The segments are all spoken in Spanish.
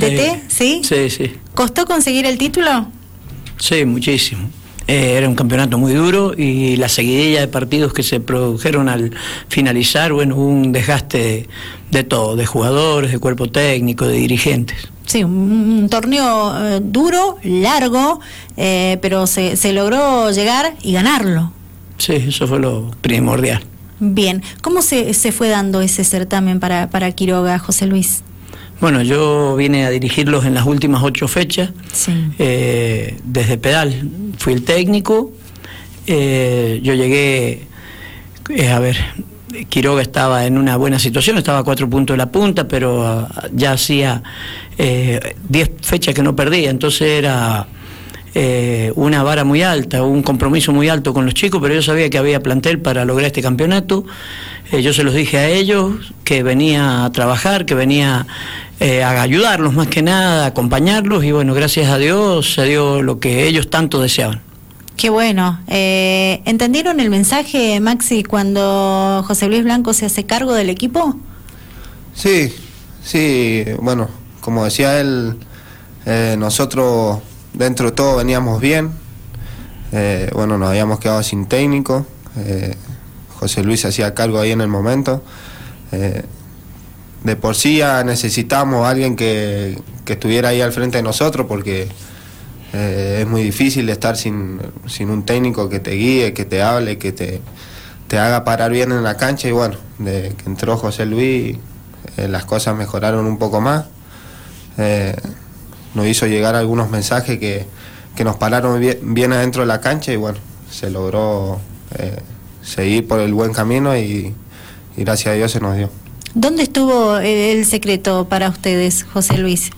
DT, ¿sí? Sí, sí. ¿Costó conseguir el título? Sí, muchísimo. Eh, era un campeonato muy duro y la seguidilla de partidos que se produjeron al finalizar, bueno, hubo un desgaste de, todo, de jugadores, de cuerpo técnico, de dirigentes. Sí, un, torneo eh, duro, largo, eh, pero se, se logró llegar y ganarlo. Sí, eso fue lo primordial. Bien, ¿cómo se, se fue dando ese certamen para, para Quiroga, José Luis? Bueno, yo vine a dirigirlos en las últimas ocho fechas, Sí. eh, desde pedal. Fui el técnico, eh, yo llegué, eh, a ver, Quiroga estaba en una buena situación, estaba a cuatro puntos de la punta, pero ah, ya hacía eh, diez fechas que no perdía, entonces era eh, una vara muy alta, un compromiso muy alto con los chicos, pero yo sabía que había plantel para lograr este campeonato. Eh, yo se los dije a ellos que venía a trabajar, que venía eh, a ayudarlos más que nada, a acompañarlos y bueno, gracias a Dios se dio lo que ellos tanto deseaban. Qué bueno. Eh, ¿Entendieron el mensaje, Maxi, cuando José Luis Blanco se hace cargo del equipo? Sí, sí, bueno, como decía él, eh, nosotros dentro de todo veníamos bien, eh, bueno, nos habíamos quedado sin técnico, eh, José Luis hacía cargo ahí en el momento, eh, de por sí ya necesitamos a alguien que, que estuviera ahí al frente de nosotros porque es muy difícil estar sin, sin un técnico que te guíe, que te hable, que te, te haga parar bien en la cancha. Y bueno, de que entró José Luis las cosas mejoraron un poco más. Eh, nos hizo llegar algunos mensajes que, que nos pararon bien, bien adentro de la cancha y bueno, se logró eh, seguir por el buen camino y, y gracias a Dios se nos dio. ¿Dónde estuvo el, el secreto para ustedes, José Luis?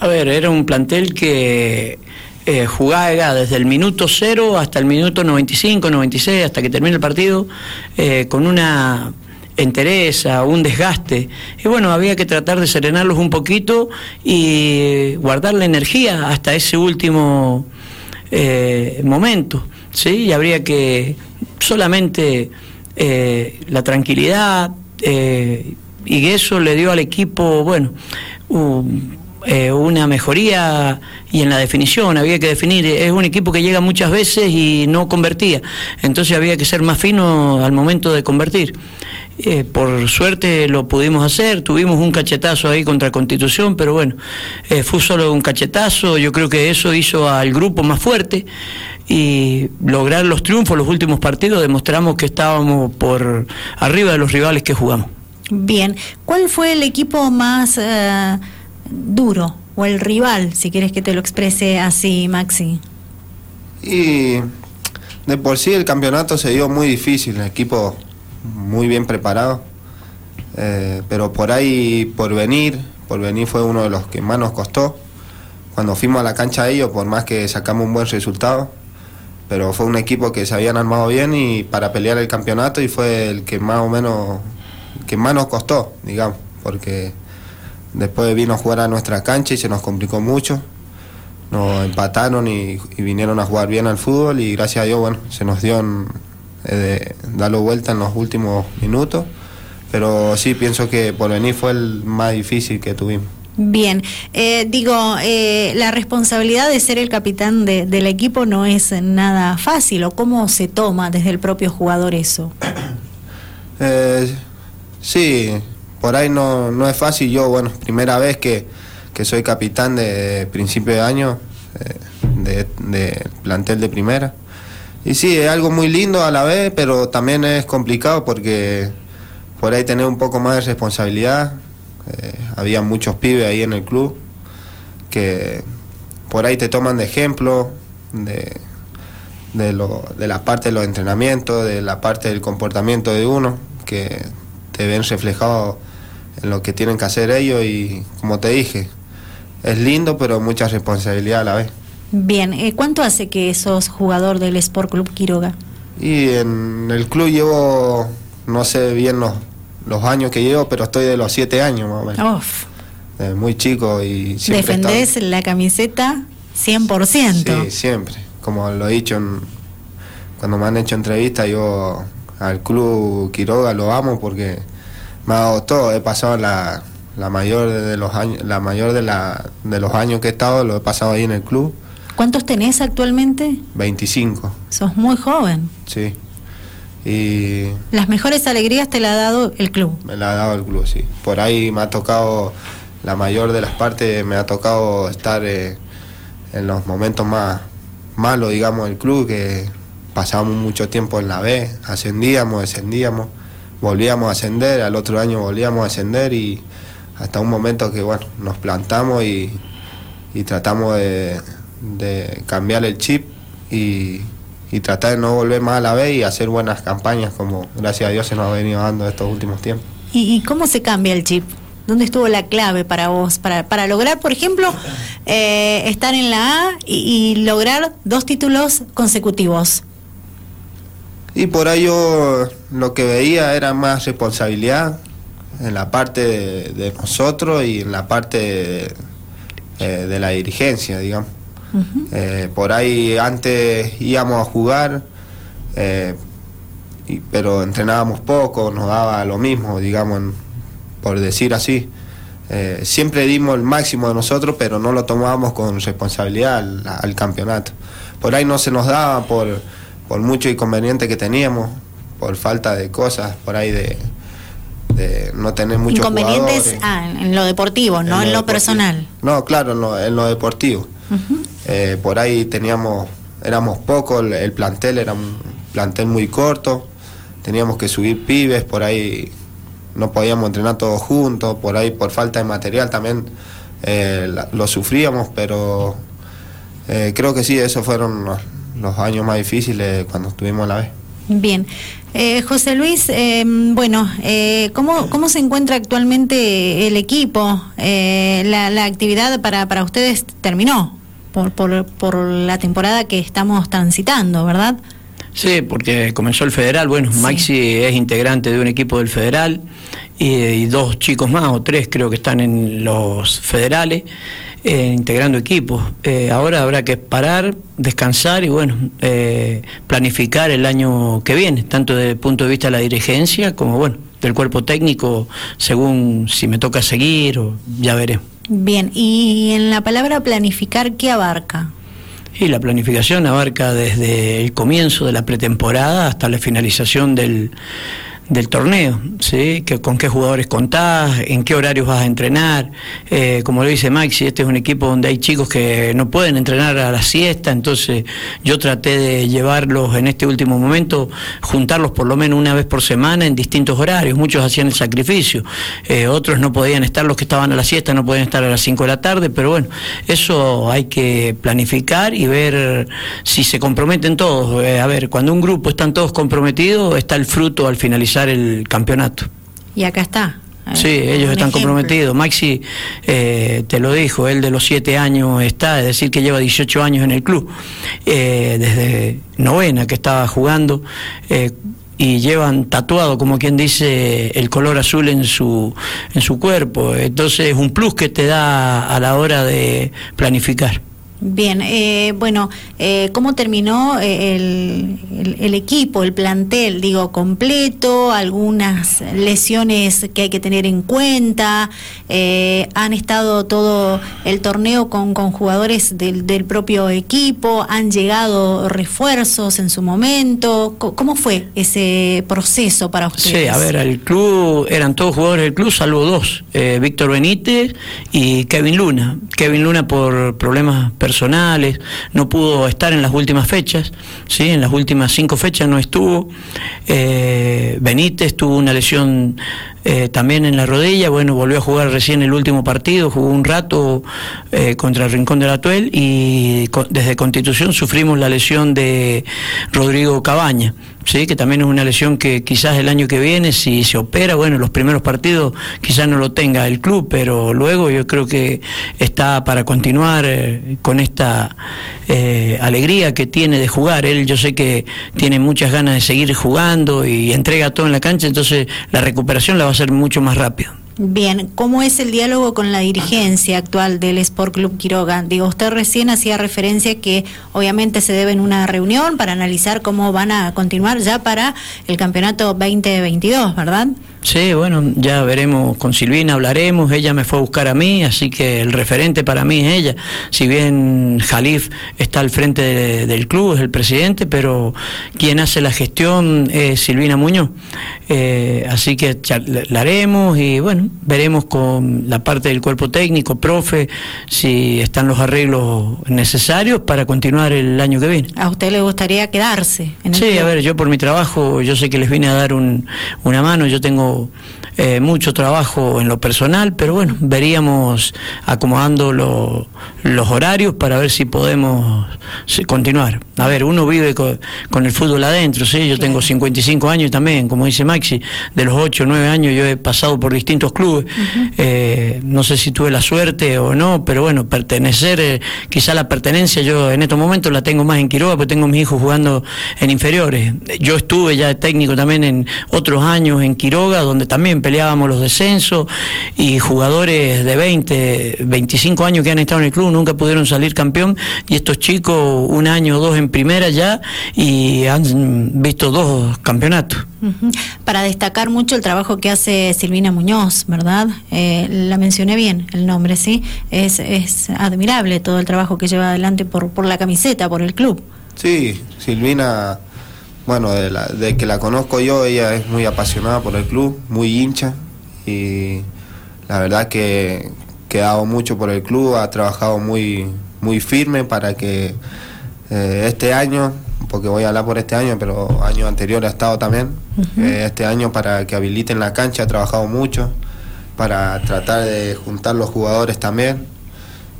A ver, era un plantel que eh, jugaba desde el minuto cero hasta el minuto 95, 96, hasta que termine el partido, eh, con una entereza, un desgaste. Y bueno, había que tratar de serenarlos un poquito y guardar la energía hasta ese último eh, momento. ¿sí? Y habría que solamente eh, la tranquilidad eh, y eso le dio al equipo, bueno, eh, una mejoría y en la definición había que definir, es un equipo que llega muchas veces y no convertía, entonces había que ser más fino al momento de convertir. Eh, por suerte lo pudimos hacer, tuvimos un cachetazo ahí contra Constitución, pero bueno, eh, fue solo un cachetazo, yo creo que eso hizo al grupo más fuerte y lograr los triunfos los últimos partidos demostramos que estábamos por arriba de los rivales que jugamos. Bien, ¿cuál fue el equipo más eh, duro o el rival, si quieres que te lo exprese así, Maxi? Y de por sí el campeonato se dio muy difícil, el equipo muy bien preparado. Eh, pero por ahí, por venir, por venir fue uno de los que más nos costó. Cuando fuimos a la cancha de ellos, por más que sacamos un buen resultado, pero fue un equipo que se habían armado bien y para pelear el campeonato y fue el que más o menos, que más nos costó, digamos, porque después vino a jugar a nuestra cancha y se nos complicó mucho nos empataron y, vinieron a jugar bien al fútbol y gracias a Dios, bueno, se nos dio eh, de darlo vuelta en los últimos minutos, pero sí pienso que por venir fue el más difícil que tuvimos. Bien, eh, digo, eh, la responsabilidad de ser el capitán de- del equipo no es nada fácil, o cómo se toma desde el propio jugador eso. Eh, sí, por ahí no, no es fácil, yo, bueno, primera vez que, que soy capitán de principio de año, de plantel de primera. Y sí, es algo muy lindo a la vez, pero también es complicado porque por ahí tener un poco más de responsabilidad. Eh, había muchos pibes ahí en el club que por ahí te toman de ejemplo de, de, de la parte de los entrenamientos, de la parte del comportamiento de uno, que te ven reflejado en lo que tienen que hacer ellos y como te dije, es lindo pero mucha responsabilidad a la vez. Bien, eh, ¿cuánto hace que sos jugador del Sport Club Quiroga? Y en el club llevo, no sé bien los, los años que llevo, pero estoy de los siete años más o menos. Uf, Eh, muy chico y siempre defendés la camiseta 100%. Sí, siempre. Como lo he dicho en- cuando me han hecho entrevistas, yo al club Quiroga lo amo porque me ha dado todo. He pasado la, la mayor de los años, la mayor de, la, de los años que he estado lo he pasado ahí en el club. ¿Cuántos tenés actualmente? 25. Sos muy joven. Sí. Y Las mejores alegrías te la ha dado el club. me la ha dado el club, sí. Por ahí me ha tocado, la mayor de las partes, me ha tocado estar eh, en los momentos más malos, digamos, del club, que pasábamos mucho tiempo en la B, ascendíamos, descendíamos, volvíamos a ascender, al otro año volvíamos a ascender y hasta un momento que, bueno, nos plantamos y, y tratamos de, de cambiar el chip y, y tratar de no volver más a la B y hacer buenas campañas como gracias a Dios se nos ha venido dando estos últimos tiempos. ¿Y, y cómo se cambia el chip? ¿Dónde estuvo la clave para vos? Para, para lograr, por ejemplo, eh, estar en la A y, y lograr dos títulos consecutivos. Y por ahí yo lo que veía era más responsabilidad en la parte de, de nosotros y en la parte de, eh, de la dirigencia, digamos. Eh, por ahí antes íbamos a jugar, eh, y- pero entrenábamos poco, nos daba lo mismo, digamos, en- por decir así. Eh, siempre dimos el máximo de nosotros, pero no lo tomábamos con responsabilidad al, al campeonato. Por ahí no se nos daba por, por mucho inconveniente que teníamos, por falta de cosas, por ahí de, de no tener muchos Inconvenientes ah, en, lo deportivo, no en lo, personal. No, claro, en lo, en lo deportivo. Eh, por ahí teníamos, éramos pocos, el, el plantel era un plantel muy corto, teníamos que subir pibes, por ahí no podíamos entrenar todos juntos, por ahí por falta de material también eh, lo sufríamos, pero eh, creo que sí, esos fueron los, los años más difíciles cuando estuvimos en la B. Bien. Eh, José Luis, eh, bueno, eh, ¿cómo, ¿cómo se encuentra actualmente el equipo? Eh, la, la actividad para, para ustedes terminó por, por, por la temporada que estamos transitando, ¿verdad? Sí, porque comenzó el federal. Bueno, Sí. Maxi es integrante de un equipo del federal y, y dos chicos más, o tres creo que están en los federales, eh, integrando equipos. Eh, ahora habrá que parar, descansar y bueno, eh, planificar el año que viene, tanto desde el punto de vista de la dirigencia como bueno, del cuerpo técnico, según si me toca seguir o ya veré. Bien, y en la palabra planificar, ¿qué abarca? Y la planificación abarca desde el comienzo de la pretemporada hasta la finalización del, del torneo, ¿sí? Que, con qué jugadores contás, en qué horarios vas a entrenar. Eh, como lo dice Maxi, este es un equipo donde hay chicos que no pueden entrenar a la siesta, entonces yo traté de llevarlos en este último momento, juntarlos por lo menos una vez por semana en distintos horarios. Muchos hacían el sacrificio, eh, otros no podían estar, los que estaban a la siesta no podían estar a las 5 de la tarde, pero bueno, eso hay que planificar y ver si se comprometen todos. Eh, a ver, cuando un grupo están todos comprometidos, está el fruto al finalizar el campeonato. Y acá está. eh, Sí, ellos están ejemplo. comprometidos. Maxi eh, te lo dijo, él de los siete años está, es decir, que lleva 18 años en el club, eh, desde novena que estaba jugando. eh, y llevan tatuado, como quien dice, el color azul en su, en su cuerpo. Entonces es un plus que te da a la hora de planificar. Bien, eh, bueno, eh, ¿cómo terminó eh, el, el- el equipo, el plantel? Digo, completo, algunas lesiones que hay que tener en cuenta, eh, han estado todo el torneo con, con jugadores del, del propio equipo, han llegado refuerzos en su momento, ¿cómo fue ese proceso para ustedes? Sí, a ver, el club eran todos jugadores del club, salvo dos, eh, Víctor Benítez y Kevin Luna. Kevin Luna por problemas personales no pudo estar en las últimas fechas, sí, en las últimas cinco fechas no estuvo. Eh, Benítez tuvo una lesión eh, también en la rodilla, bueno, volvió a jugar recién el último partido, jugó un rato eh, contra el Rincón de la Tuel y desde Constitución sufrimos la lesión de Rodrigo Cabaña, ¿sí? que también es una lesión que quizás el año que viene, si se opera, bueno, los primeros partidos quizás no lo tenga el club, pero luego yo creo que está para continuar eh, con esta alegría que tiene de jugar. Él yo sé que tiene muchas ganas de seguir jugando y entrega todo en la cancha, entonces la recuperación la va a ser mucho más rápido. Bien, ¿cómo es el diálogo con la dirigencia actual del Sport Club Quiroga? Digo, usted recién hacía referencia que obviamente se debe en una reunión para analizar cómo van a continuar ya para el campeonato 2022, ¿verdad? Sí, bueno, ya veremos con Silvina, hablaremos, ella me fue a buscar a mí, así que el referente para mí es ella. Si bien Jalif está al frente del club, es el presidente, pero quien hace la gestión es Silvina Muñoz. Eh, así que la haremos y bueno, veremos con la parte del cuerpo técnico, profe, si están los arreglos necesarios para continuar el año que viene. ¿A usted le gustaría quedarse? En el sí, a ver, yo por mi trabajo, yo sé que les vine a dar un, una mano, yo tengo Oh. Eh, mucho trabajo en lo personal, pero bueno, veríamos acomodando los horarios para ver si podemos continuar. A ver, uno vive con, el fútbol adentro, ¿sí? yo tengo 55 años también, como dice Maxi, de los 8 o 9 años yo he pasado por distintos clubes, eh, no sé si tuve la suerte o no, pero bueno, pertenecer, eh, quizá la pertenencia yo en estos momentos la tengo más en Quiroga, porque tengo a mis hijos jugando en inferiores. Yo estuve ya técnico también en otros años en Quiroga, donde también peleábamos los descensos y jugadores de 20, 25 años que han estado en el club nunca pudieron salir campeón y estos chicos un año o dos en primera ya y han visto dos campeonatos. Para destacar mucho el trabajo que hace Silvina Muñoz, ¿verdad? Eh, la mencioné bien, el nombre, ¿sí? Es, es admirable todo el trabajo que lleva adelante por, por la camiseta, por el club. Sí, Silvina bueno, de, que la conozco yo, ella es muy apasionada por el club, muy hincha y la verdad que, que ha dado mucho por el club, ha trabajado muy, muy firme para que eh, este año, porque voy a hablar por este año, pero año anterior ha estado también, eh, este año para que habiliten la cancha ha trabajado mucho, para tratar de juntar los jugadores también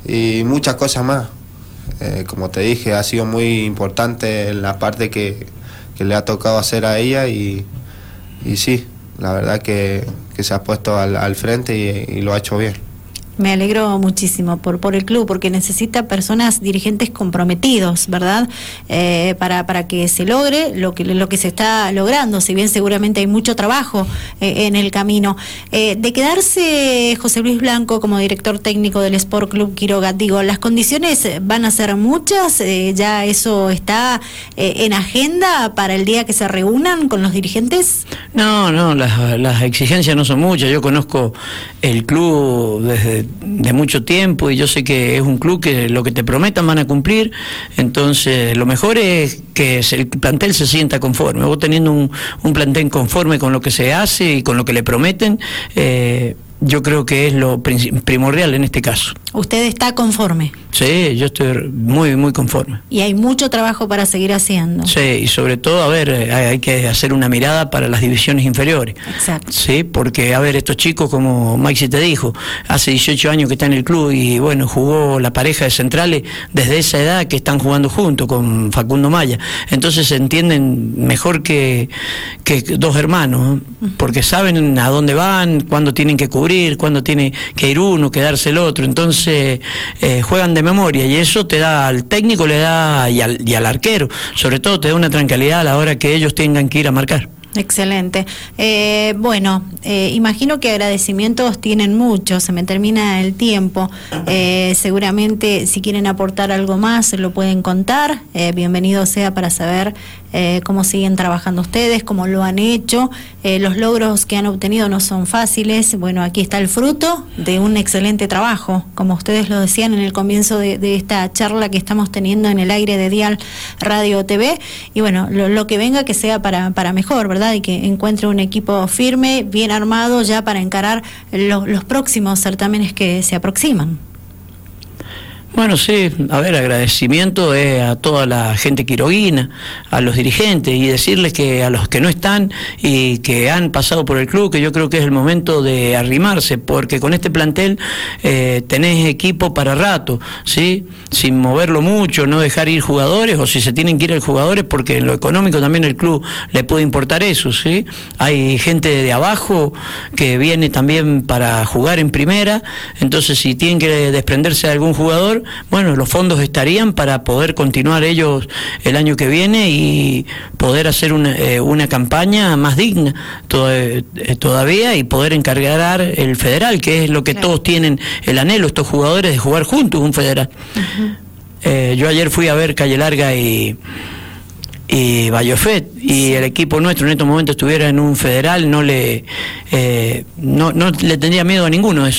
y muchas cosas más. Eh, como te dije, ha sido muy importante la parte que que le ha tocado hacer a ella y, y sí, la verdad que, que se ha puesto al, al frente y, y lo ha hecho bien. Me alegro muchísimo por, por el club, porque necesita personas dirigentes comprometidos, ¿verdad? Eh, para, para que se logre lo que, lo que se está logrando, si bien seguramente hay mucho trabajo eh, en el camino. Eh, de quedarse José Luis Blanco como director técnico del Sport Club Quiroga, digo, ¿las condiciones van a ser muchas? ¿Ya eso está en agenda para el día que se reúnan con los dirigentes? No, no, las, las exigencias no son muchas. Yo conozco el club desde de, mucho tiempo y yo sé que es un club que lo que te prometan van a cumplir, entonces lo mejor es que el plantel se sienta conforme. Vos teniendo un, un plantel conforme con lo que se hace y con lo que le prometen, eh, yo creo que es lo primordial en este caso. ¿Usted está conforme? Sí, yo estoy muy, muy conforme. Y hay mucho trabajo para seguir haciendo. Sí, y sobre todo, a ver, hay, que hacer una mirada para las divisiones inferiores. Exacto. Sí, porque, a ver, estos chicos, como Maxi te dijo, hace 18 años que está en el club y, bueno, jugó la pareja de centrales desde esa edad que están jugando juntos con Facundo Maya. Entonces se entienden mejor que, que dos hermanos, porque saben a dónde van, cuándo tienen que cubrir cuando tiene que ir uno, quedarse el otro. Entonces eh, juegan de memoria y eso te da al técnico, le da y al, y al arquero, sobre todo te da una tranquilidad a la hora que ellos tengan que ir a marcar. Excelente. Eh, bueno, eh, imagino que agradecimientos tienen muchos, se me termina el tiempo. seguramente si quieren aportar algo más lo pueden contar. bienvenido sea para saber eh, cómo siguen trabajando ustedes, cómo lo han hecho. Eh, los logros que han obtenido no son fáciles. Bueno, aquí está el fruto de un excelente trabajo, como ustedes lo decían en el comienzo de, esta charla que estamos teniendo en el aire de Dial Radio TV. Y bueno, lo, que venga que sea para, para mejor, ¿verdad? Y que encuentre un equipo firme, bien armado ya para encarar los próximos certámenes que se aproximan. Bueno, sí, a ver, agradecimiento eh, a toda la gente quiroguina, a los dirigentes y decirles que a los que no están y que han pasado por el club, que yo creo que es el momento de arrimarse, porque con este plantel eh, tenés equipo para rato, ¿sí? Sin moverlo mucho, no dejar ir jugadores, o si se tienen que ir jugadores, porque en lo económico también el club le puede importar eso, ¿sí? Hay gente de abajo que viene también para jugar en primera, entonces si tienen que desprenderse de algún jugador, bueno, los fondos estarían para poder continuar ellos el año que viene y poder hacer una, eh, una campaña más digna eh, todavía y poder encargar el federal, que es lo que todos tienen el anhelo, estos jugadores, de jugar juntos un federal. Eh, yo ayer fui a ver Calle Larga y y Bayofet y el equipo nuestro en estos momentos estuviera en un federal no le eh, no, no le tendría miedo a ninguno de